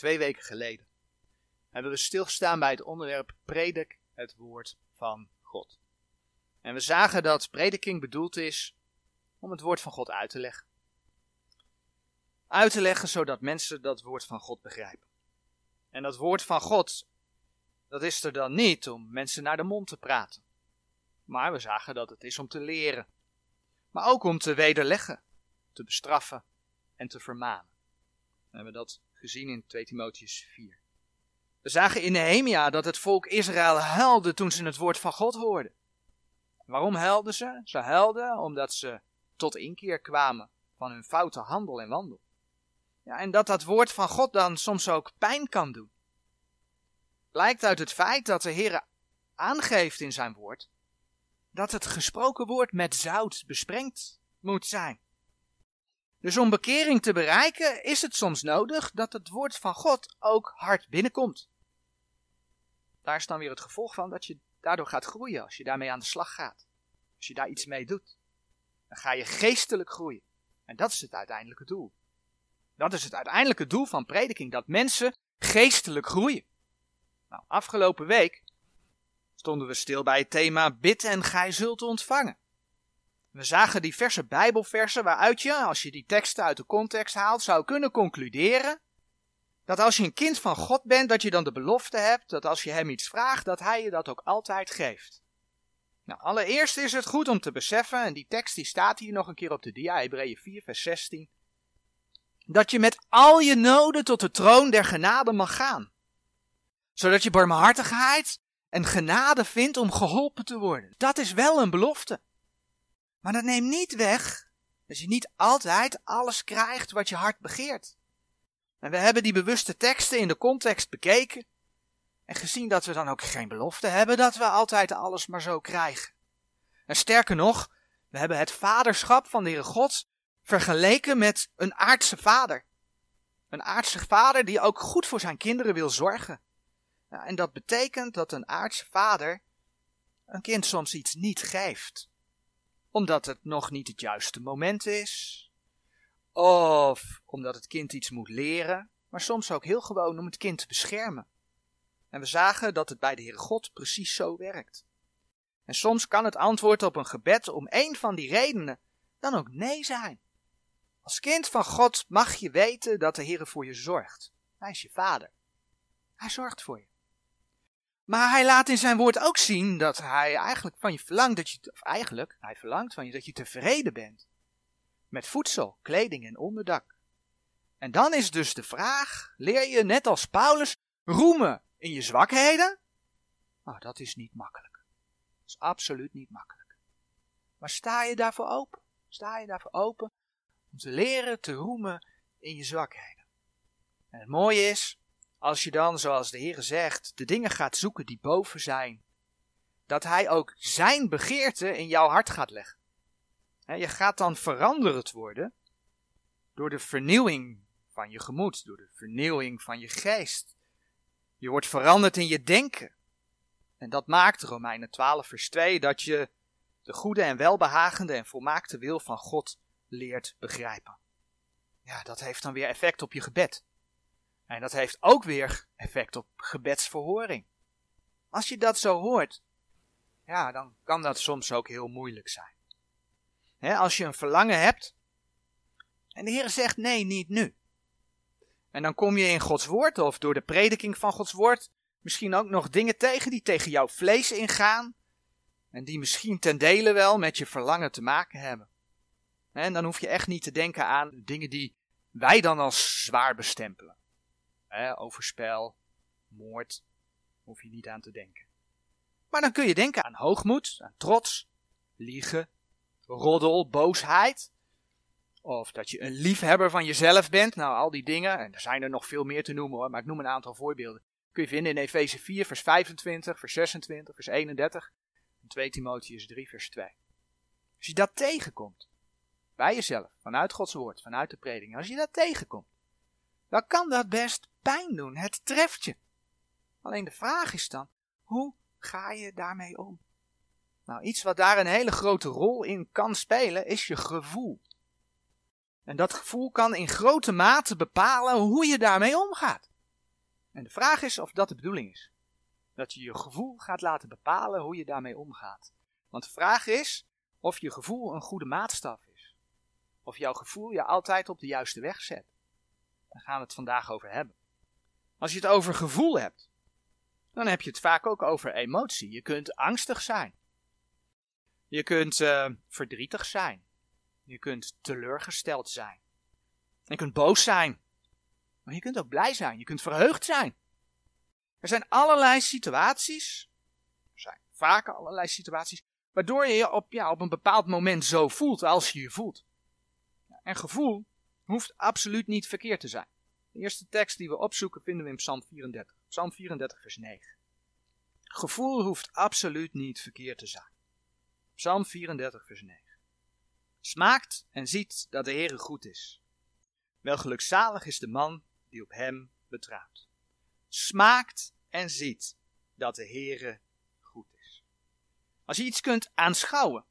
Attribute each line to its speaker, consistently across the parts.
Speaker 1: twee weken geleden hebben we stilgestaan bij het onderwerp predik het woord van God. En we zagen dat prediking bedoeld is om het woord van God uit te leggen. Uit te leggen zodat mensen dat woord van God begrijpen. En dat woord van God, dat is er dan niet om mensen naar de mond te praten. Maar we zagen dat het is om te leren. Maar ook om te wederleggen, te bestraffen en te vermanen. We hebben dat gezien in 2 Timotheus 4. We zagen in Nehemia dat het volk Israël huilde toen ze het woord van God hoorden. Waarom huilden ze? Ze huilden omdat ze tot inkeer kwamen van hun foute handel en wandel. Ja, en dat dat woord van God dan soms ook pijn kan doen. Blijkt uit het feit dat de Heer aangeeft in zijn woord dat het gesproken woord met zout besprengd moet zijn. Dus om bekering te bereiken is het soms nodig dat het woord van God ook hard binnenkomt. Daar is dan weer het gevolg van dat je daardoor gaat groeien als je daarmee aan de slag gaat. Als je daar iets mee doet. Dan ga je geestelijk groeien. En dat is het uiteindelijke doel. Dat is het uiteindelijke doel van prediking, dat mensen geestelijk groeien. Nou, afgelopen week stonden we stil bij het thema bid en gij zult ontvangen. We zagen diverse bijbelversen waaruit je, als je die teksten uit de context haalt, zou kunnen concluderen dat als je een kind van God bent, dat je dan de belofte hebt dat als je hem iets vraagt, dat hij je dat ook altijd geeft. Nou, allereerst is het goed om te beseffen, en die tekst die staat hier nog een keer op de dia, Hebreeën 4, vers 16, dat je met al je noden tot de troon der genade mag gaan. Zodat je barmhartigheid en genade vindt om geholpen te worden. Dat is wel een belofte. Maar dat neemt niet weg dat je niet altijd alles krijgt wat je hart begeert. En we hebben die bewuste teksten in de context bekeken en gezien dat we dan ook geen belofte hebben dat we altijd alles maar zo krijgen. En sterker nog, we hebben het vaderschap van de Heere God vergeleken met een aardse vader. Een aardse vader die ook goed voor zijn kinderen wil zorgen. En dat betekent dat een aardse vader een kind soms iets niet geeft. Omdat het nog niet het juiste moment is. Of omdat het kind iets moet leren. Maar soms ook heel gewoon om het kind te beschermen. En we zagen dat het bij de Heere God precies zo werkt. En soms kan het antwoord op een gebed om een van die redenen dan ook nee zijn. Als kind van God mag je weten dat de Heer voor je zorgt. Hij is je vader. Hij zorgt voor je. Maar hij laat in zijn woord ook zien dat hij eigenlijk van je verlangt dat je, eigenlijk, hij verlangt van je dat je tevreden bent. Met voedsel, kleding en onderdak. En dan is dus de vraag, leer je net als Paulus roemen in je zwakheden? Nou, dat is niet makkelijk. Dat is absoluut niet makkelijk. Maar sta je daarvoor open? Sta je daarvoor open om te leren te roemen in je zwakheden? En het mooie is, als je dan, zoals de Heer zegt, de dingen gaat zoeken die boven zijn, dat Hij ook Zijn begeerte in jouw hart gaat leggen. Je gaat dan veranderd worden door de vernieuwing van je gemoed, door de vernieuwing van je geest. Je wordt veranderd in je denken. En dat maakt, Romeinen 12 vers 2, dat je de goede en welbehagende en volmaakte wil van God leert begrijpen. Ja, dat heeft dan weer effect op je gebed. En dat heeft ook weer effect op gebedsverhoring. Als je dat zo hoort, ja, dan kan dat soms ook heel moeilijk zijn. als je een verlangen hebt en de Heer zegt nee, niet nu. En dan kom je in Gods woord of door de prediking van Gods woord misschien ook nog dingen tegen die tegen jouw vlees ingaan en die misschien ten dele wel met je verlangen te maken hebben. En dan hoef je echt niet te denken aan dingen die wij dan als zwaar bestempelen. Overspel, moord, hoef je niet aan te denken. Maar dan kun je denken aan hoogmoed, aan trots, liegen, roddel, boosheid. Of dat je een liefhebber van jezelf bent. Nou, al die dingen. En er zijn er nog veel meer te noemen hoor, maar ik noem een aantal voorbeelden. Kun je vinden in Efeze 4, vers 25, vers 26, vers 31. En 2 Timotheus 3, vers 2. Als je dat tegenkomt, bij jezelf, vanuit Gods woord, vanuit de preding, als je dat tegenkomt, dan kan dat best pijn doen. Het treft je. Alleen de vraag is dan, hoe ga je daarmee om? Nou, iets wat daar een hele grote rol in kan spelen, is je gevoel. En dat gevoel kan in grote mate bepalen hoe je daarmee omgaat. En de vraag is of dat de bedoeling is. Dat je je gevoel gaat laten bepalen hoe je daarmee omgaat. Want de vraag is of je gevoel een goede maatstaf is. Of jouw gevoel je altijd op de juiste weg zet. Daar gaan we het vandaag over hebben. Als je het over gevoel hebt, dan heb je het vaak ook over emotie. Je kunt angstig zijn. Je kunt uh, verdrietig zijn. Je kunt teleurgesteld zijn. Je kunt boos zijn. Maar je kunt ook blij zijn. Je kunt verheugd zijn. Er zijn allerlei situaties. Er zijn vaker allerlei situaties. Waardoor je je op, ja, op een bepaald moment zo voelt als je je voelt. En gevoel hoeft absoluut niet verkeerd te zijn. De eerste tekst die we opzoeken vinden we in Psalm 34. Psalm 34, vers 9. Gevoel hoeft absoluut niet verkeerd te zijn. Psalm 34, vers 9. Smaakt en ziet dat de Heere goed is. Wel gelukzalig is de man die op hem betrouwt. Smaakt en ziet dat de Heere goed is. Als je iets kunt aanschouwen,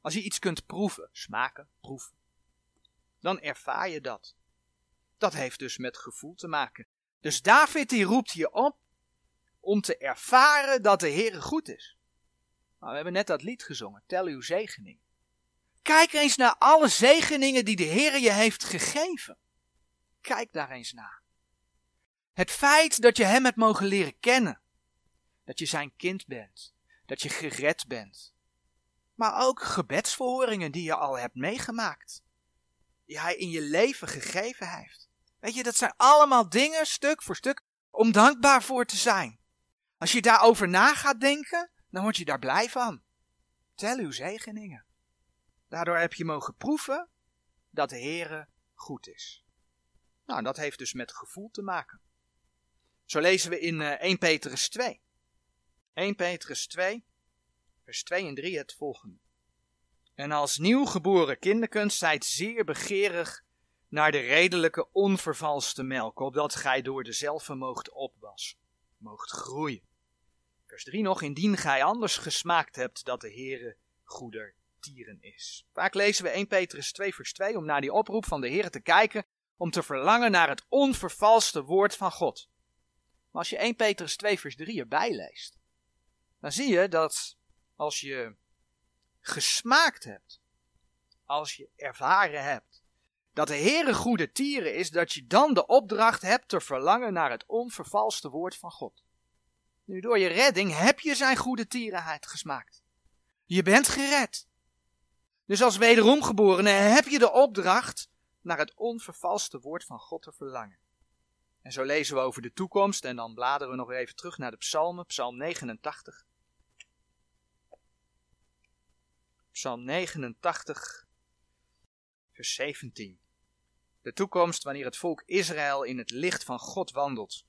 Speaker 1: als je iets kunt proeven, smaken, proeven, dan ervaar je dat. Dat heeft dus met gevoel te maken. Dus David die roept hier op om te ervaren dat de Heere goed is. Nou, we hebben net dat lied gezongen, tel uw zegening. Kijk eens naar alle zegeningen die de Heer je heeft gegeven. Kijk daar eens naar. Het feit dat je Hem hebt mogen leren kennen. Dat je zijn kind bent. Dat je gered bent. Maar ook gebedsverhoringen die je al hebt meegemaakt. Die Hij in je leven gegeven heeft. Weet je, dat zijn allemaal dingen, stuk voor stuk, om dankbaar voor te zijn. Als je daarover na gaat denken, dan word je daar blij van. Tel uw zegeningen. Daardoor heb je mogen proeven dat de Heere goed is. Nou, dat heeft dus met gevoel te maken. Zo lezen we in 1 eh, Petrus 2. 1 Petrus 2, vers 2 en 3 het volgende. En als nieuwgeboren kinderkens zijt zeer begeerig naar de redelijke onvervalste melk, opdat gij door dezelfde moogt opwassen, moogt groeien. Vers 3 nog, indien gij anders gesmaakt hebt dat de Heere goeder tieren is. Vaak lezen we 1 Petrus 2 vers 2 om naar die oproep van de Heer te kijken, om te verlangen naar het onvervalste woord van God. Maar als je 1 Petrus 2 vers 3 erbij leest, dan zie je dat als je gesmaakt hebt, als je ervaren hebt, dat de Heere goede tieren is, dat je dan de opdracht hebt te verlangen naar het onvervalste woord van God. Nu, door je redding heb je zijn goede tierenheid gesmaakt. Je bent gered. Dus als wederom geborene heb je de opdracht naar het onvervalste woord van God te verlangen. En zo lezen we over de toekomst en dan bladeren we nog even terug naar de psalmen, psalm 89. Psalm 89, vers 17. De toekomst wanneer het volk Israël in het licht van God wandelt.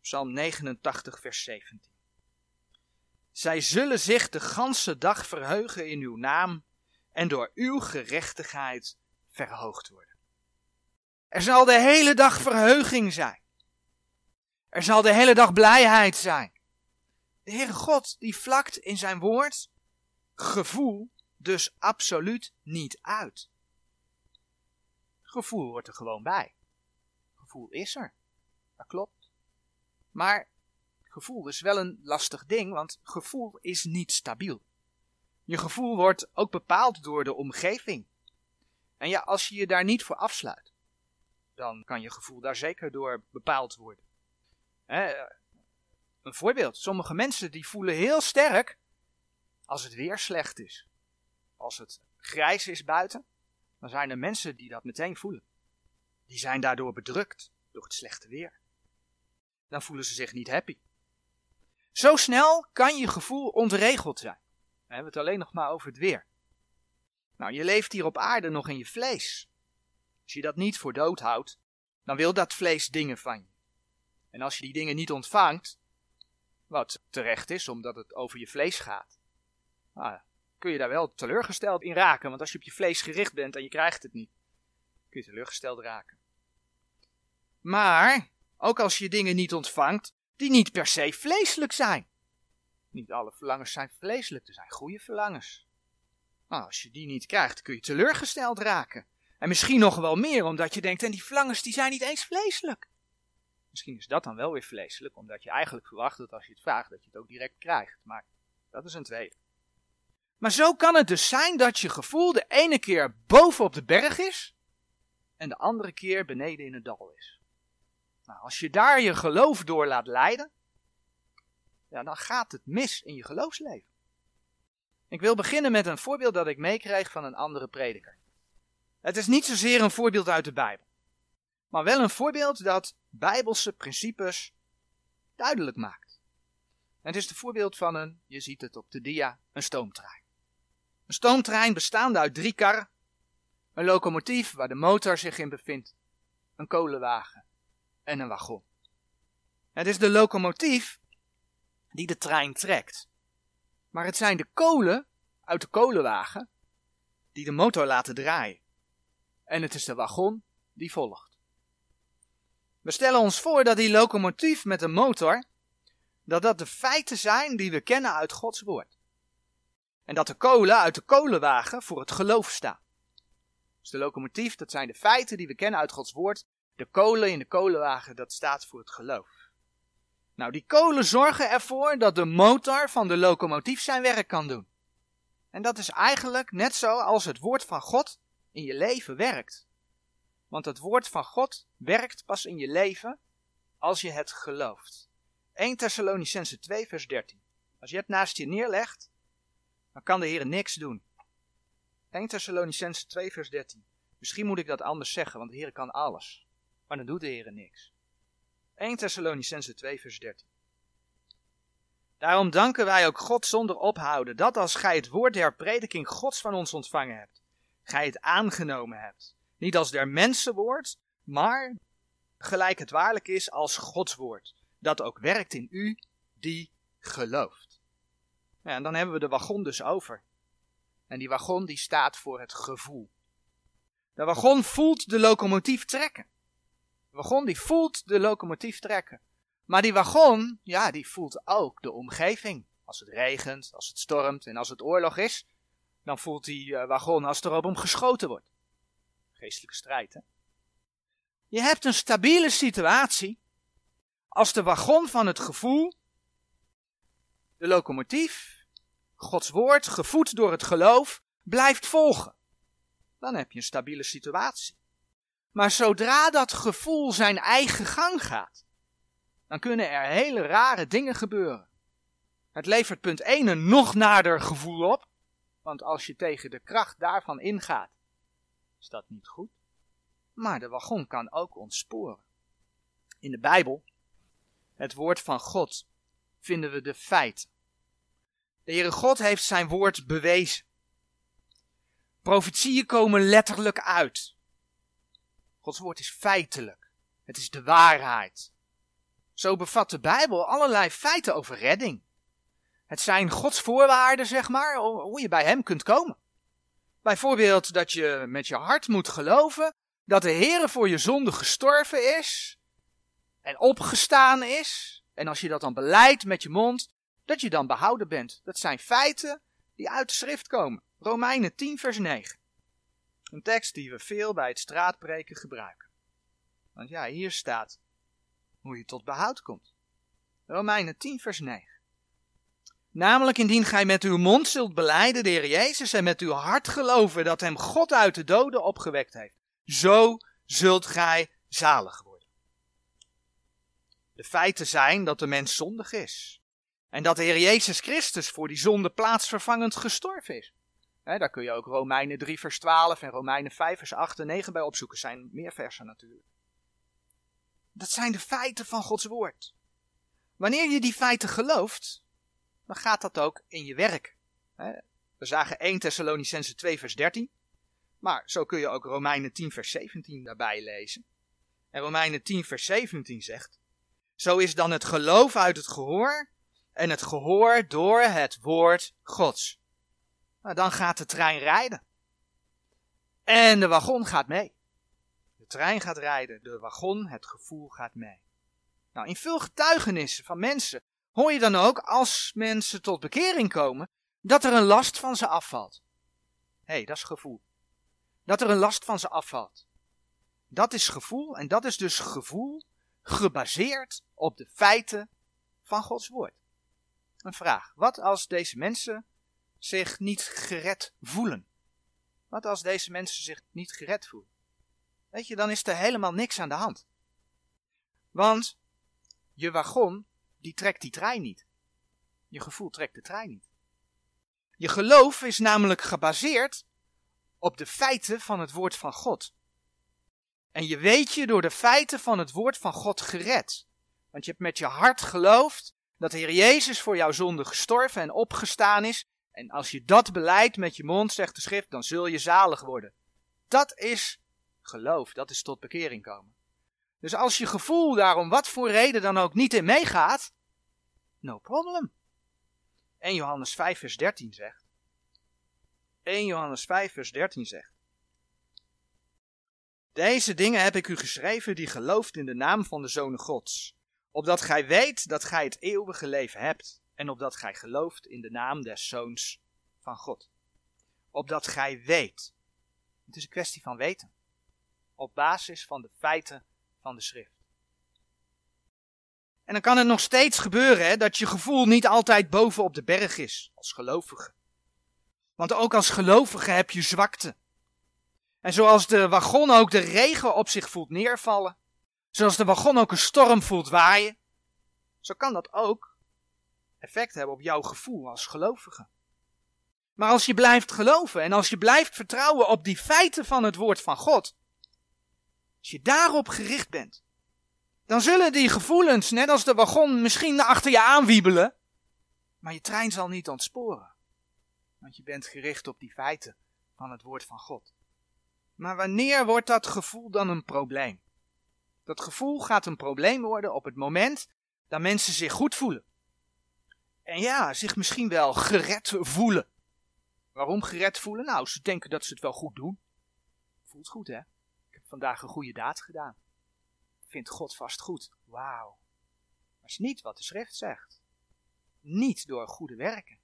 Speaker 1: Psalm 89, vers 17. Zij zullen zich de ganse dag verheugen in uw naam en door uw gerechtigheid verhoogd worden. Er zal de hele dag verheuging zijn. Er zal de hele dag blijheid zijn. De Heere God die vlakt in zijn woord gevoel dus absoluut niet uit. Gevoel wordt er gewoon bij. Gevoel is er. Dat klopt. Maar gevoel is wel een lastig ding, want gevoel is niet stabiel. Je gevoel wordt ook bepaald door de omgeving. En ja, als je je daar niet voor afsluit, dan kan je gevoel daar zeker door bepaald worden. een voorbeeld. Sommige mensen die voelen heel sterk als het weer slecht is. Als het grijs is buiten, dan zijn er mensen die dat meteen voelen. Die zijn daardoor bedrukt door het slechte weer. Dan voelen ze zich niet happy. Zo snel kan je gevoel ontregeld zijn. We hebben het alleen nog maar over het weer. Nou, je leeft hier op aarde nog in je vlees. Als je dat niet voor dood houdt, dan wil dat vlees dingen van je. En als je die dingen niet ontvangt, wat terecht is omdat het over je vlees gaat, nou, kun je daar wel teleurgesteld in raken. Want als je op je vlees gericht bent en je krijgt het niet, kun je teleurgesteld raken. Maar, ook als je dingen niet ontvangt, die niet per se vleeselijk zijn. Niet alle verlangens zijn vleeselijk, er zijn goede verlangens. Als je die niet krijgt, kun je teleurgesteld raken. En misschien nog wel meer, omdat je denkt, en die verlangens die zijn niet eens vleeselijk. Misschien is dat dan wel weer vleeselijk, omdat je eigenlijk verwacht dat als je het vraagt, dat je het ook direct krijgt. Maar dat is een tweede. Maar zo kan het dus zijn dat je gevoel de ene keer boven op de berg is en de andere keer beneden in het dal is. Nou, als je daar je geloof door laat leiden, ja, dan gaat het mis in je geloofsleven. Ik wil beginnen met een voorbeeld dat ik meekreeg van een andere prediker. Het is niet zozeer een voorbeeld uit de Bijbel, maar wel een voorbeeld dat bijbelse principes duidelijk maakt. het is het voorbeeld van een, je ziet het op de dia, een stoomtrein. Een stoomtrein bestaande uit drie karren, een locomotief waar de motor zich in bevindt, een kolenwagen en een wagon. Het is de locomotief die de trein trekt. Maar het zijn de kolen uit de kolenwagen die de motor laten draaien. En het is de wagon die volgt. We stellen ons voor dat die locomotief met de motor, dat dat de feiten zijn die we kennen uit Gods woord. En dat de kolen uit de kolenwagen voor het geloof staan. Dus de locomotief, dat zijn de feiten die we kennen uit Gods woord. De kolen in de kolenwagen, dat staat voor het geloof. Nou, die kolen zorgen ervoor dat de motor van de locomotief zijn werk kan doen. En dat is eigenlijk net zo als het woord van God in je leven werkt. Want het woord van God werkt pas in je leven als je het gelooft. 1 Thessalonicense 2 vers 13. Als je het naast je neerlegt, dan kan de Heer niks doen. 1 Thessalonicense 2 vers 13. Misschien moet ik dat anders zeggen, want de Heer kan alles. Maar dan doet de Heer niks. 1 Thessalonicense 2 vers 13. Daarom danken wij ook God zonder ophouden, dat als gij het woord der prediking Gods van ons ontvangen hebt, gij het aangenomen hebt. Niet als der mensen woord, maar gelijk het waarlijk is als Gods woord, dat ook werkt in u die gelooft. Ja, en dan hebben we de wagon dus over. En die wagon die staat voor het gevoel. De wagon voelt de locomotief trekken. De wagon die voelt de locomotief trekken. Maar die wagon, ja, die voelt ook de omgeving. Als het regent, als het stormt en als het oorlog is, dan voelt die uh, wagon als er op hem geschoten wordt. Geestelijke strijd, hè? Je hebt een stabiele situatie als de wagon van het gevoel, de locomotief, Gods woord, gevoed door het geloof, blijft volgen. Dan heb je een stabiele situatie. Maar zodra dat gevoel zijn eigen gang gaat, dan kunnen er hele rare dingen gebeuren. Het levert punt 1 een nog nader gevoel op, want als je tegen de kracht daarvan ingaat, is dat niet goed. Maar de wagon kan ook ontsporen. In de Bijbel, het woord van God, vinden we de feiten. De Heere God heeft zijn woord bewezen. Profetieën komen letterlijk uit. Gods woord is feitelijk. Het is de waarheid. Zo bevat de Bijbel allerlei feiten over redding. Het zijn Gods voorwaarden, zeg maar, hoe je bij Hem kunt komen. Bijvoorbeeld dat je met je hart moet geloven dat de Heere voor je zonde gestorven is en opgestaan is. En als je dat dan beleidt met je mond, dat je dan behouden bent. Dat zijn feiten die uit de schrift komen. Romeinen 10 vers 9. Een tekst die we veel bij het straatbreken gebruiken. Want ja, hier staat hoe je tot behoud komt. Romeinen 10 vers 9. Namelijk indien gij met uw mond zult beleiden de Heer Jezus en met uw hart geloven dat hem God uit de doden opgewekt heeft. Zo zult gij zalig worden. De feiten zijn dat de mens zondig is. En dat de Heer Jezus Christus voor die zonde plaatsvervangend gestorven is. daar kun je ook Romeinen 3 vers 12 en Romeinen 5 vers 8 en 9 bij opzoeken. zijn meer versen natuurlijk. Dat zijn de feiten van Gods woord. Wanneer je die feiten gelooft, dan gaat dat ook in je werk. We zagen 1 Thessalonicense 2 vers 13. Maar zo kun je ook Romeinen 10 vers 17 daarbij lezen. En Romeinen 10 vers 17 zegt, Zo is dan het geloof uit het gehoor en het gehoor door het woord Gods. Nou, dan gaat de trein rijden. En de wagon gaat mee. De trein gaat rijden, de wagon, het gevoel gaat mee. Nou, in veel getuigenissen van mensen hoor je dan ook, als mensen tot bekering komen, dat er een last van ze afvalt. Hé, hey, dat is gevoel. Dat er een last van ze afvalt. Dat is gevoel en dat is dus gevoel gebaseerd op de feiten van Gods woord. Een vraag. Wat als deze mensen zich niet gered voelen? Wat als deze mensen zich niet gered voelen? Weet je, dan is er helemaal niks aan de hand. Want je wagon, die trekt die trein niet. Je gevoel trekt de trein niet. Je geloof is namelijk gebaseerd op de feiten van het woord van God. En je weet je door de feiten van het woord van God gered. Want je hebt met je hart geloofd dat de Heer Jezus voor jouw zonde gestorven en opgestaan is. En als je dat beleidt met je mond, zegt de schrift, dan zul je zalig worden. Dat is geloof, dat is tot bekering komen. Dus als je gevoel daarom wat voor reden dan ook niet in meegaat, no problem. 1 Johannes 5 vers 13 zegt. 1 Johannes 5 vers 13 zegt. Deze dingen heb ik u geschreven die gelooft in de naam van de Zoon Gods, opdat gij weet dat gij het eeuwige leven hebt, en opdat gij gelooft in de naam des Zoons van God. Opdat gij weet. Het is een kwestie van weten. Op basis van de feiten van de schrift. En dan kan het nog steeds gebeuren hè, dat je gevoel niet altijd boven op de berg is, als gelovige. Want ook als gelovige heb je zwakte. En zoals de wagon ook de regen op zich voelt neervallen, zoals de wagon ook een storm voelt waaien, zo kan dat ook effect hebben op jouw gevoel als gelovige. Maar als je blijft geloven en als je blijft vertrouwen op die feiten van het woord van God, als je daarop gericht bent, dan zullen die gevoelens, net als de wagon, misschien achter je aanwiebelen, maar je trein zal niet ontsporen. Want je bent gericht op die feiten van het woord van God. Maar wanneer wordt dat gevoel dan een probleem? Dat gevoel gaat een probleem worden op het moment dat mensen zich goed voelen. En ja, zich misschien wel gered voelen. Waarom gered voelen? Nou, ze denken dat ze het wel goed doen. Voelt goed, hè? Ik heb vandaag een goede daad gedaan. Vindt God vast goed. Wauw. Maar is niet wat de schrift zegt. Niet door goede werken,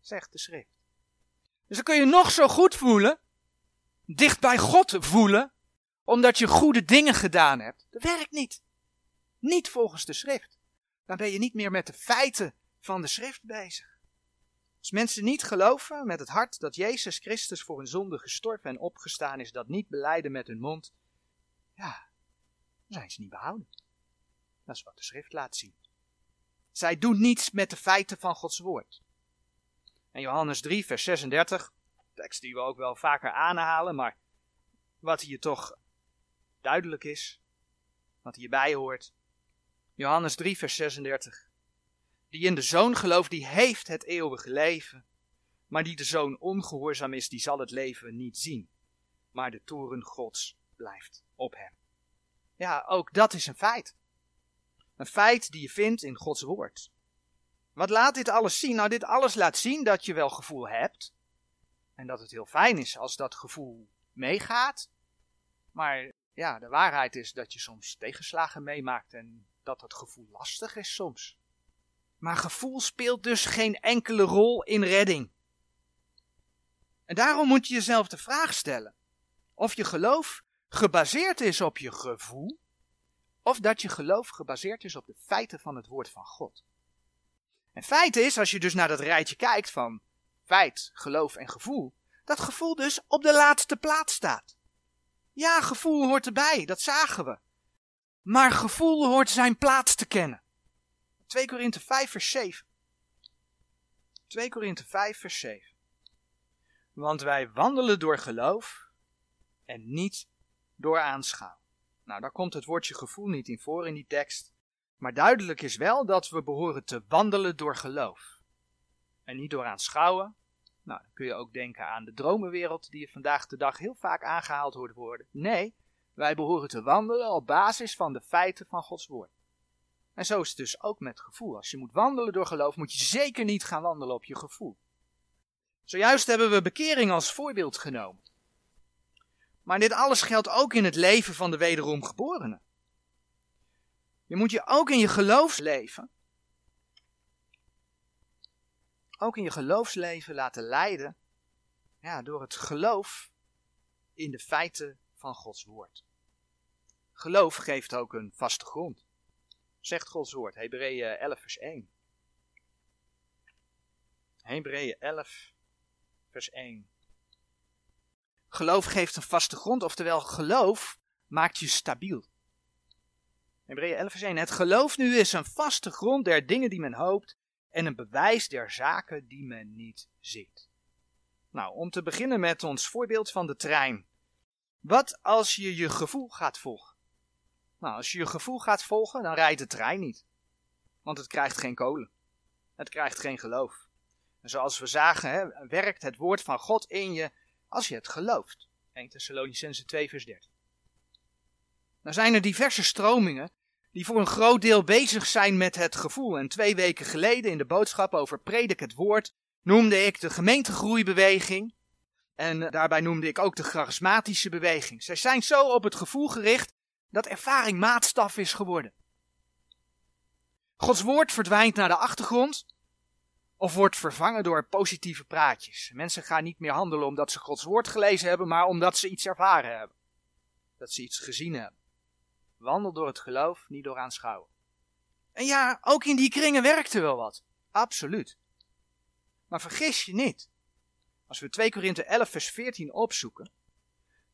Speaker 1: zegt de schrift. Dus dan kun je nog zo goed voelen, dicht bij God voelen, omdat je goede dingen gedaan hebt. Dat werkt niet. Niet volgens de schrift. Dan ben je niet meer met de feiten van de schrift bezig. Als mensen niet geloven met het hart dat Jezus Christus voor hun zonde gestorven en opgestaan is, dat niet beleiden met hun mond, ja, dan zijn ze niet behouden. Dat is wat de schrift laat zien. Zij doen niets met de feiten van Gods woord. En Johannes 3, vers 36, tekst die we ook wel vaker aanhalen, maar wat hier toch duidelijk is, wat hierbij hoort. Johannes 3, vers 36. Die in de zoon gelooft, die heeft het eeuwige leven. Maar die de zoon ongehoorzaam is, die zal het leven niet zien. Maar de toren gods blijft op hem. Ja, ook dat is een feit. Een feit die je vindt in Gods woord. Wat laat dit alles zien? Nou, dit alles laat zien dat je wel gevoel hebt. En dat het heel fijn is als dat gevoel meegaat. Maar ja, de waarheid is dat je soms tegenslagen meemaakt en dat het gevoel lastig is soms. Maar gevoel speelt dus geen enkele rol in redding. En daarom moet je jezelf de vraag stellen of je geloof gebaseerd is op je gevoel, of dat je geloof gebaseerd is op de feiten van het woord van God. En feit is, als je dus naar dat rijtje kijkt van feit, geloof en gevoel, dat gevoel dus op de laatste plaats staat. Ja, gevoel hoort erbij, dat zagen we. Maar gevoel hoort zijn plaats te kennen. 2 Korinthe 5 vers 7. 2 Korinthe 5 vers 7. Want wij wandelen door geloof en niet door aanschouw. Nou, daar komt het woordje gevoel niet in voor in die tekst. Maar duidelijk is wel dat we behoren te wandelen door geloof. En niet door aanschouwen. Nou, dan kun je ook denken aan de dromenwereld die je vandaag de dag heel vaak aangehaald hoort worden. Nee, wij behoren te wandelen op basis van de feiten van Gods woord. En zo is het dus ook met gevoel. Als je moet wandelen door geloof, moet je zeker niet gaan wandelen op je gevoel. Zojuist hebben we bekering als voorbeeld genomen. Maar dit alles geldt ook in het leven van de wederom geborenen. Je moet je ook in je geloofsleven, ook in je geloofsleven laten leiden ja, door het geloof in de feiten van Gods woord. Geloof geeft ook een vaste grond. zegt Gods woord. Hebreeën 11 vers 1. Hebreeën 11 vers 1. Geloof geeft een vaste grond, oftewel geloof maakt je stabiel. Hebreeën 11 vers 1. Het geloof nu is een vaste grond der dingen die men hoopt en een bewijs der zaken die men niet ziet. Nou, om te beginnen met ons voorbeeld van de trein. Wat als je je gevoel gaat volgen? Nou, als je je gevoel gaat volgen, dan rijdt de trein niet. Want het krijgt geen kolen. Het krijgt geen geloof. En zoals we zagen, hè, werkt het woord van God in je als je het gelooft. 1 Thessalonicense 2 vers 13. Nou zijn er diverse stromingen die voor een groot deel bezig zijn met het gevoel. En twee weken geleden in de boodschap over Predik het Woord noemde ik de gemeentegroeibeweging. En daarbij noemde ik ook de charismatische beweging. Zij zijn zo op het gevoel gericht dat ervaring maatstaf is geworden. Gods woord verdwijnt naar de achtergrond of wordt vervangen door positieve praatjes. Mensen gaan niet meer handelen omdat ze Gods woord gelezen hebben, maar omdat ze iets ervaren hebben. Dat ze iets gezien hebben. Wandel door het geloof, niet door aanschouwen. En ja, ook in die kringen werkte wel wat. Absoluut. Maar vergis je niet. Als we 2 Korinthe 11 vers 14 opzoeken,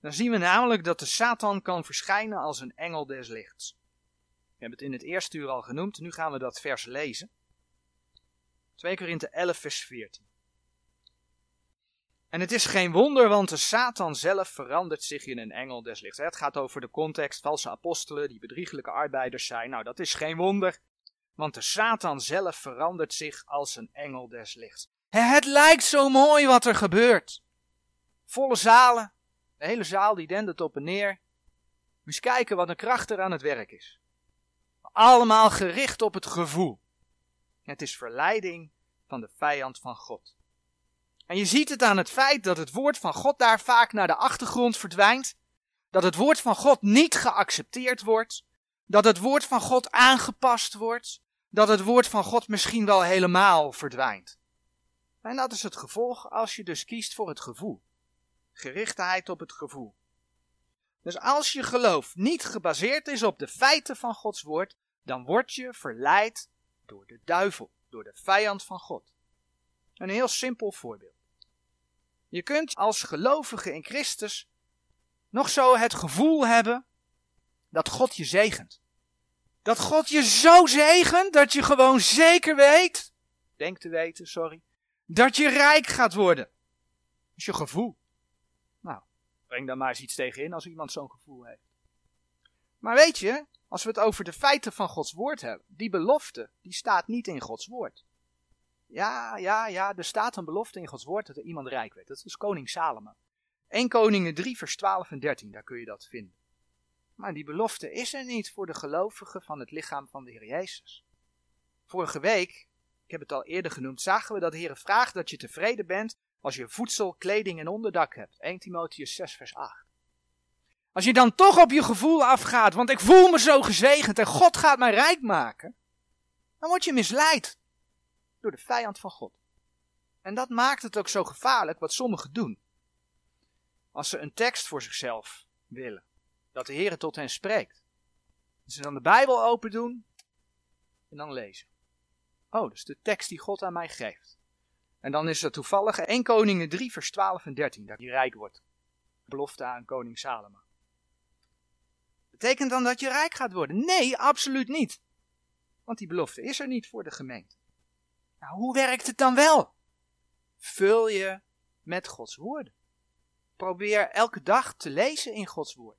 Speaker 1: dan zien we namelijk dat de Satan kan verschijnen als een engel des lichts. We hebben het in het eerste uur al genoemd, nu gaan we dat vers lezen. 2 Korinthe 11 vers 14. En het is geen wonder, want de Satan zelf verandert zich in een engel des lichts. Het gaat over de context, valse apostelen die bedrieglijke arbeiders zijn. Nou, dat is geen wonder, want de Satan zelf verandert zich als een engel des lichts. Het lijkt zo mooi wat er gebeurt. Volle zalen, de hele zaal die dendert op en neer. Eens kijken wat een kracht er aan het werk is. Allemaal gericht op het gevoel. Het is verleiding van de vijand van God. En je ziet het aan het feit dat het woord van God daar vaak naar de achtergrond verdwijnt. Dat het woord van God niet geaccepteerd wordt. Dat het woord van God aangepast wordt. Dat het woord van God misschien wel helemaal verdwijnt. En dat is het gevolg als je dus kiest voor het gevoel. Gerichtheid op het gevoel. Dus als je geloof niet gebaseerd is op de feiten van Gods woord, dan word je verleid door de duivel, door de vijand van God. Een heel simpel voorbeeld. Je kunt als gelovige in Christus nog zo het gevoel hebben dat God je zegent. Dat God je zo zegent dat je gewoon zeker weet, denk te weten, sorry, dat je rijk gaat worden. Dat is je gevoel. Nou, breng daar maar eens iets tegen in als iemand zo'n gevoel heeft. Maar weet je, als we het over de feiten van Gods woord hebben, die belofte, die staat niet in Gods woord. Ja, ja, ja, er staat een belofte in Gods woord dat er iemand rijk werd. Dat is koning Salomon. 1 Koningen 3 vers 12 en 13, daar kun je dat vinden. Maar die belofte is er niet voor de gelovigen van het lichaam van de Heer Jezus. Vorige week, ik heb het al eerder genoemd, zagen we dat de Heer vraagt dat je tevreden bent als je voedsel, kleding en onderdak hebt. 1 Timotheus 6 vers 8. Als je dan toch op je gevoel afgaat, want ik voel me zo gezegend en God gaat mij rijk maken, dan word je misleid door de vijand van God. En dat maakt het ook zo gevaarlijk wat sommigen doen. Als ze een tekst voor zichzelf willen, dat de Heer tot hen spreekt. Ze dan de Bijbel open doen en dan lezen. Oh, dat is de tekst die God aan mij geeft. En dan is dat toevallig 1 Koningen 3 vers 12 en 13, dat hij rijk wordt. Belofte aan koning Salomon. Betekent dan dat je rijk gaat worden? Nee, absoluut niet. Want die belofte is er niet voor de gemeente. Nou, hoe werkt het dan wel? Vul je met Gods woorden. Probeer elke dag te lezen in Gods woord.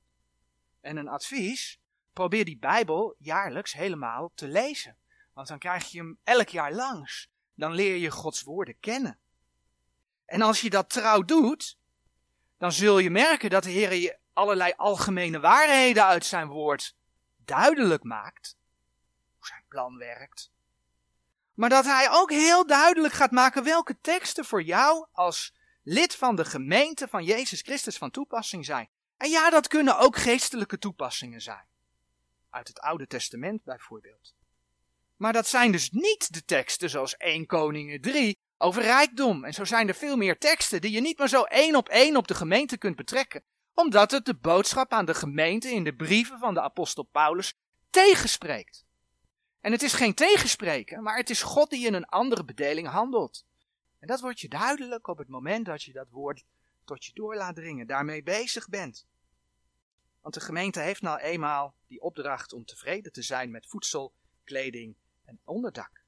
Speaker 1: En een advies, probeer die Bijbel jaarlijks helemaal te lezen. Want dan krijg je hem elk jaar langs. Dan leer je Gods woorden kennen. En als je dat trouw doet, dan zul je merken dat de Heer je allerlei algemene waarheden uit zijn woord duidelijk maakt. Hoe zijn plan werkt. Maar dat hij ook heel duidelijk gaat maken welke teksten voor jou als lid van de gemeente van Jezus Christus van toepassing zijn. En ja, dat kunnen ook geestelijke toepassingen zijn. Uit het Oude Testament bijvoorbeeld. Maar dat zijn dus niet de teksten zoals 1 Koningen 3 over rijkdom. En zo zijn er veel meer teksten die je niet maar zo één op één op de gemeente kunt betrekken. Omdat het de boodschap aan de gemeente in de brieven van de apostel Paulus tegenspreekt. En het is geen tegenspreken, maar het is God die in een andere bedeling handelt. En dat wordt je duidelijk op het moment dat je dat woord tot je door laat dringen, daarmee bezig bent. Want de gemeente heeft nou eenmaal die opdracht om tevreden te zijn met voedsel, kleding en onderdak.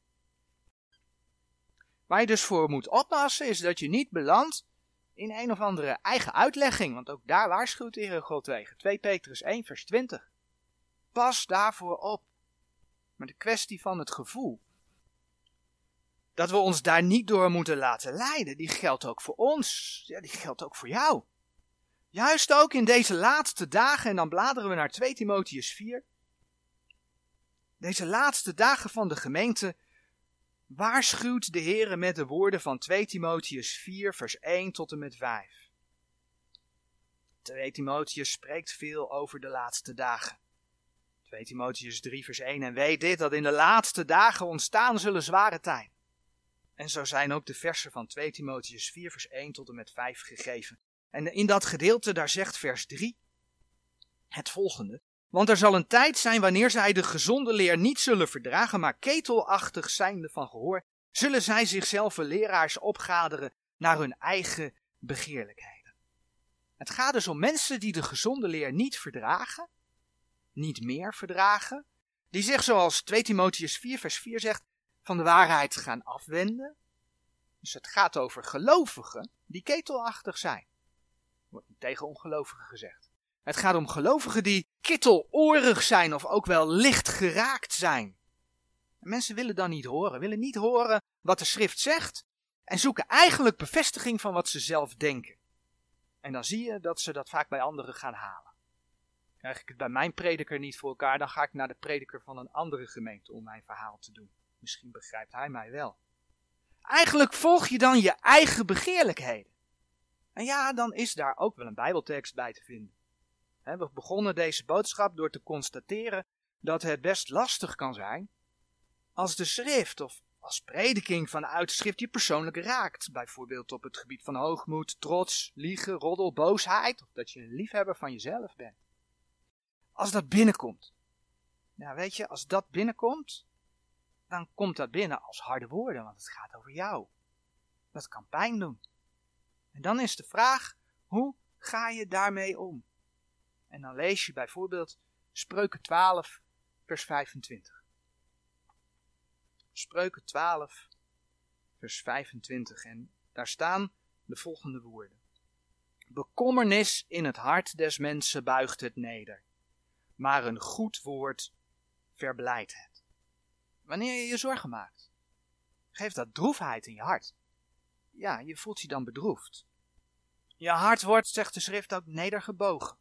Speaker 1: Waar je dus voor moet oppassen is dat je niet belandt in een of andere eigen uitlegging, want ook daar waarschuwt de Heer tegen. 2 Petrus 1 vers 20. Pas daarvoor op. Maar de kwestie van het gevoel, dat we ons daar niet door moeten laten leiden, die geldt ook voor ons. Ja, die geldt ook voor jou. Juist ook in deze laatste dagen, en dan bladeren we naar 2 Timotheus 4. Deze laatste dagen van de gemeente waarschuwt de Heer met de woorden van 2 Timotheus 4, vers 1 tot en met 5. 2 Timotheus spreekt veel over de laatste dagen. 2 Timotheus 3, vers 1. En weet dit, dat in de laatste dagen ontstaan zullen zware tijden. En zo zijn ook de versen van 2 Timotheus 4, vers 1 tot en met 5 gegeven. En in dat gedeelte, daar zegt vers 3 het volgende. Want er zal een tijd zijn wanneer zij de gezonde leer niet zullen verdragen, maar ketelachtig zijnde van gehoor, zullen zij zichzelf leraars opgaderen naar hun eigen begeerlijkheden. Het gaat dus om mensen die de gezonde leer niet verdragen, niet meer verdragen, die zich zoals 2 Timotheus 4 vers 4 zegt, van de waarheid gaan afwenden. Dus het gaat over gelovigen die ketelachtig zijn. Wordt niet tegen ongelovigen gezegd. Het gaat om gelovigen die kittelorig zijn of ook wel licht geraakt zijn. En mensen willen dan niet horen, willen niet horen wat de schrift zegt en zoeken eigenlijk bevestiging van wat ze zelf denken. En dan zie je dat ze dat vaak bij anderen gaan halen. Krijg ik het bij mijn prediker niet voor elkaar, dan ga ik naar de prediker van een andere gemeente om mijn verhaal te doen. Misschien begrijpt hij mij wel. Eigenlijk volg je dan je eigen begeerlijkheden. En ja, dan is daar ook wel een Bijbeltekst bij te vinden. We begonnen deze boodschap door te constateren dat het best lastig kan zijn als de schrift of als prediking vanuit de schrift je persoonlijk raakt. Bijvoorbeeld op het gebied van hoogmoed, trots, liegen, roddel, boosheid. Of dat je een liefhebber van jezelf bent. Als dat binnenkomt. Nou weet je, als dat binnenkomt, dan komt dat binnen als harde woorden, want het gaat over jou. Dat kan pijn doen. En dan is de vraag, hoe ga je daarmee om? En dan lees je bijvoorbeeld Spreuken 12, vers 25. Spreuken 12, vers 25. En daar staan de volgende woorden. Bekommernis in het hart des mensen buigt het neder, maar een goed woord verblijdt het. Wanneer je je zorgen maakt, geeft dat droefheid in je hart. Ja, je voelt je dan bedroefd. Je hart wordt, zegt de schrift ook, nedergebogen.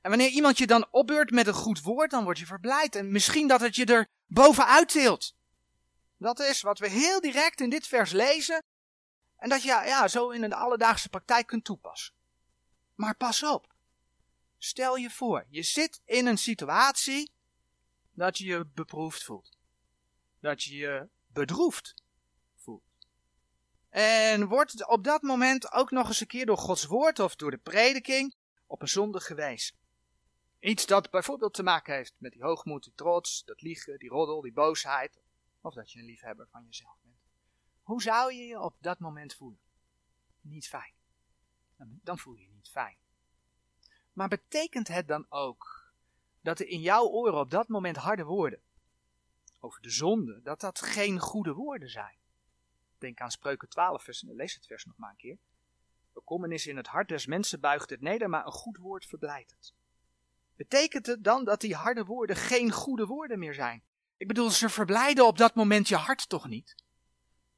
Speaker 1: En wanneer iemand je dan opbeurt met een goed woord, dan word je verblijd. En misschien dat het je er bovenuit tilt. Dat is wat we heel direct in dit vers lezen. En dat je ja, zo in de alledaagse praktijk kunt toepassen. Maar pas op. Stel je voor, je zit in een situatie dat je je beproefd voelt. Dat je je bedroefd voelt. En wordt op dat moment ook nog eens een keer door Gods woord of door de prediking op een zonde gewezen. Iets dat bijvoorbeeld te maken heeft met die hoogmoed, die trots, dat liegen, die roddel, die boosheid. Of dat je een liefhebber van jezelf bent. Hoe zou je je op dat moment voelen? Niet fijn. Dan voel je je niet fijn. Maar betekent het dan ook dat er in jouw oren op dat moment harde woorden over de zonde, dat dat geen goede woorden zijn? Denk aan Spreuken 12, vers, lees het vers nog maar een keer. Bekommernis in het hart des mensen buigt het neder, maar een goed woord verblijdt het. Betekent het dan dat die harde woorden geen goede woorden meer zijn? Ik bedoel, ze verblijden op dat moment je hart toch niet?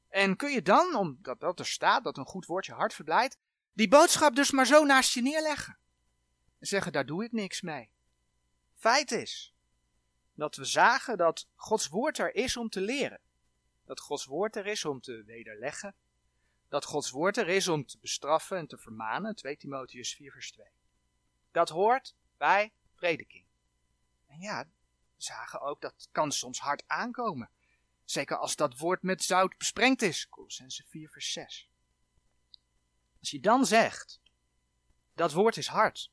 Speaker 1: En kun je dan, omdat dat er staat, dat een goed woord je hart verblijdt, die boodschap dus maar zo naast je neerleggen? En zeggen, daar doe ik niks mee. Feit is dat we zagen dat Gods woord er is om te leren. Dat Gods woord er is om te wederleggen. Dat Gods woord er is om te bestraffen en te vermanen. 2 Timotheus 4 vers 2. Dat hoort bij prediking. En ja, we zagen ook dat kan soms hard aankomen. Zeker als dat woord met zout besprengd is. Colossense 4 vers 6. Als je dan zegt, dat woord is hard.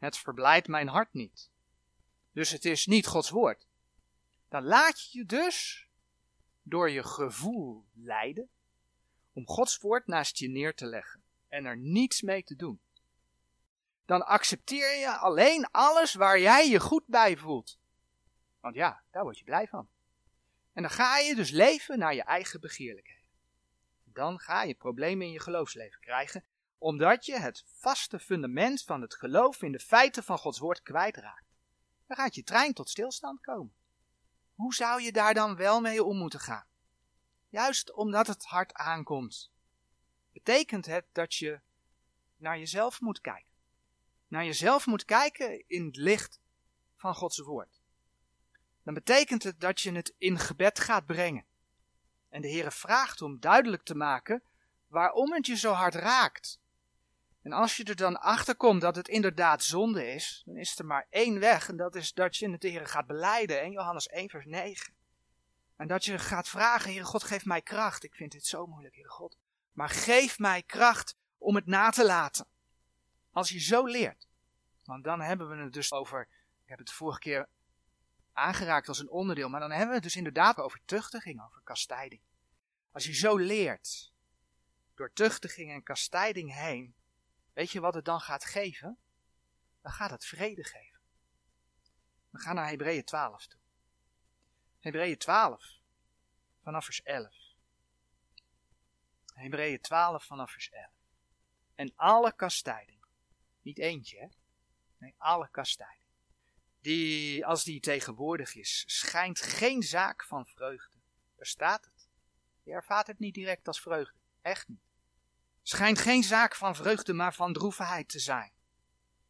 Speaker 1: Het verblijdt mijn hart niet. Dus het is niet Gods woord. dan laat je je dus door je gevoel leiden om Gods woord naast je neer te leggen en er niets mee te doen. Dan accepteer je alleen alles waar jij je goed bij voelt. Want ja, daar word je blij van. En dan ga je dus leven naar je eigen begeerlijkheden. Dan ga je problemen in je geloofsleven krijgen, omdat je het vaste fundament van het geloof in de feiten van Gods woord kwijtraakt. Dan gaat je trein tot stilstand komen. Hoe zou je daar dan wel mee om moeten gaan? Juist omdat het hard aankomt. Betekent het dat je naar jezelf moet kijken. Naar jezelf moet kijken in het licht van Gods woord. Dan betekent het dat je het in gebed gaat brengen. En de Heere vraagt om duidelijk te maken waarom het je zo hard raakt. En als je er dan achter komt dat het inderdaad zonde is, dan is er maar één weg. En dat is dat je het Heer gaat beleiden. 1 Johannes 1 vers 9. En dat je gaat vragen, Heere God, geef mij kracht. Ik vind dit zo moeilijk, Heere God. Maar geef mij kracht om het na te laten. Als je zo leert. Want dan hebben we het dus over, ik heb het de vorige keer aangeraakt als een onderdeel, maar dan hebben we het dus inderdaad over tuchtiging, over kastijding. Als je zo leert, door tuchtiging en kastijding heen, weet je wat het dan gaat geven? Dan gaat het vrede geven. We gaan naar Hebreeën 12 toe. Hebreeën 12, vanaf vers 11. Hebreeën 12 vanaf vers 11. En alle kastijding, niet eentje hè, nee alle kastijding, die als die tegenwoordig is, schijnt geen zaak van vreugde. Daar staat het. Je ervaart het niet direct als vreugde, echt niet. Schijnt geen zaak van vreugde, maar van droefheid te zijn.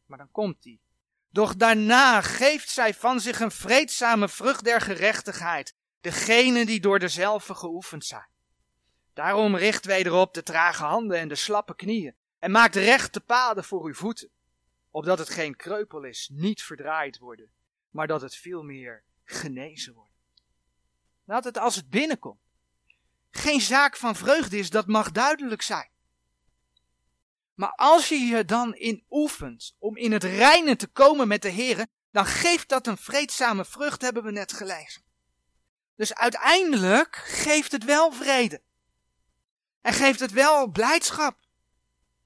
Speaker 1: Maar dan komt die. Doch daarna geeft zij van zich een vreedzame vrucht der gerechtigheid, degene die door dezelfde geoefend zijn. Daarom richt wederop de trage handen en de slappe knieën, en maakt rechte paden voor uw voeten, opdat het geen kreupel is, niet verdraaid worden, maar dat het veel meer genezen wordt. Laat het als het binnenkomt. Geen zaak van vreugde is, dat mag duidelijk zijn. Maar als je je dan in oefent om in het reinen te komen met de Heer, dan geeft dat een vreedzame vrucht, hebben we net gelezen. Dus uiteindelijk geeft het wel vrede. En geeft het wel blijdschap.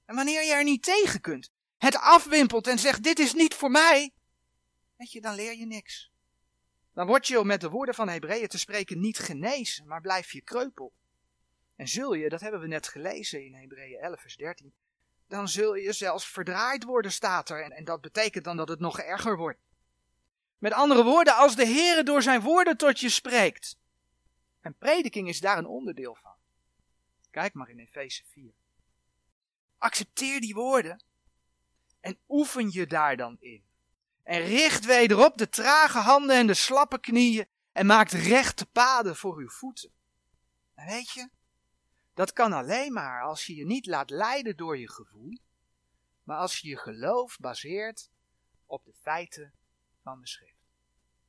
Speaker 1: En wanneer je er niet tegen kunt, het afwimpelt en zegt: Dit is niet voor mij, weet je, dan leer je niks. Dan word je met de woorden van Hebreeën te spreken niet genezen, maar blijf je kreupel. En zul je, dat hebben we net gelezen in Hebreeën 11, vers 13, dan zul je zelfs verdraaid worden, staat er. En, en dat betekent dan dat het nog erger wordt. Met andere woorden, als de Heere door zijn woorden tot je spreekt. En prediking is daar een onderdeel van. Kijk maar in Efeze 4. Accepteer die woorden en oefen je daar dan in. En richt wederop de trage handen en de slappe knieën en maakt rechte paden voor uw voeten. En weet je, dat kan alleen maar als je je niet laat leiden door je gevoel, maar als je je geloof baseert op de feiten van de schrift.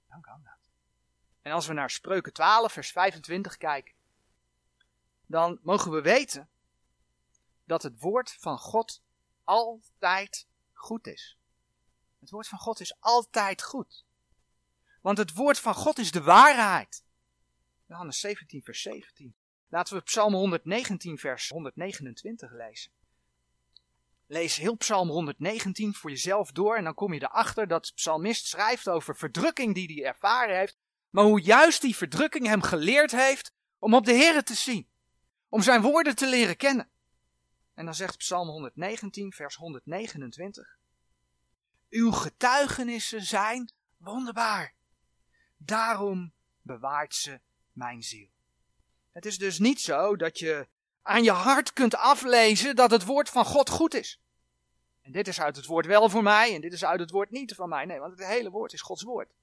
Speaker 1: Dan kan dat. En als we naar Spreuken 12, vers 25 kijken, dan mogen we weten dat het woord van God altijd goed is. Het woord van God is altijd goed. Want het woord van God is de waarheid. Johannes 17, vers 17. Laten we Psalm 119, vers 129 lezen. Lees heel Psalm 119 voor jezelf door en dan kom je erachter dat de psalmist schrijft over verdrukking die hij ervaren heeft, maar hoe juist die verdrukking hem geleerd heeft om op de Here te zien, om zijn woorden te leren kennen. En dan zegt Psalm 119, vers 129. Uw getuigenissen zijn wonderbaar. Daarom bewaart ze mijn ziel. Het is dus niet zo dat je aan je hart kunt aflezen dat het woord van God goed is. En dit is uit het woord wel voor mij en dit is uit het woord niet van mij. Nee, want het hele woord is Gods woord.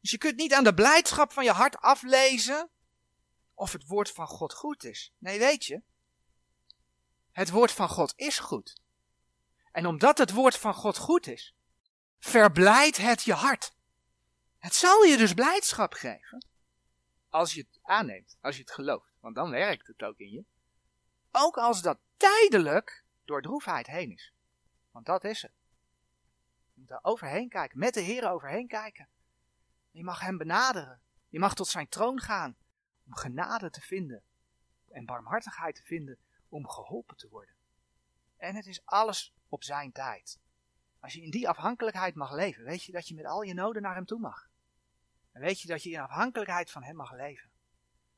Speaker 1: Dus je kunt niet aan de blijdschap van je hart aflezen of het woord van God goed is. Nee, weet je, het woord van God is goed. En omdat het woord van God goed is, verblijdt het je hart. Het zal je dus blijdschap geven als je het aanneemt, als je het gelooft. Want dan werkt het ook in je. Ook als dat tijdelijk door droefheid heen is. Want dat is het. Je moet er overheen kijken, met de Heer overheen kijken. Je mag Hem benaderen. Je mag tot zijn troon gaan om genade te vinden en barmhartigheid te vinden om geholpen te worden. En het is alles op zijn tijd. Als je in die afhankelijkheid mag leven, weet je dat je met al je noden naar hem toe mag. En weet je dat je in afhankelijkheid van hem mag leven.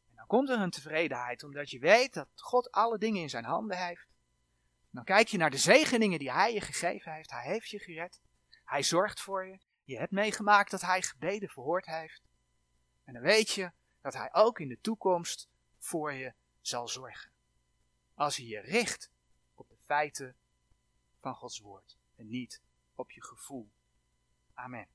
Speaker 1: En dan komt er een tevredenheid, omdat je weet dat God alle dingen in zijn handen heeft. Dan kijk je naar de zegeningen die hij je gegeven heeft. Hij heeft je gered. Hij zorgt voor je. Je hebt meegemaakt dat hij gebeden verhoord heeft. En dan weet je dat hij ook in de toekomst voor je zal zorgen. Als je je richt op de feiten van Gods woord en niet op je gevoel. Amen.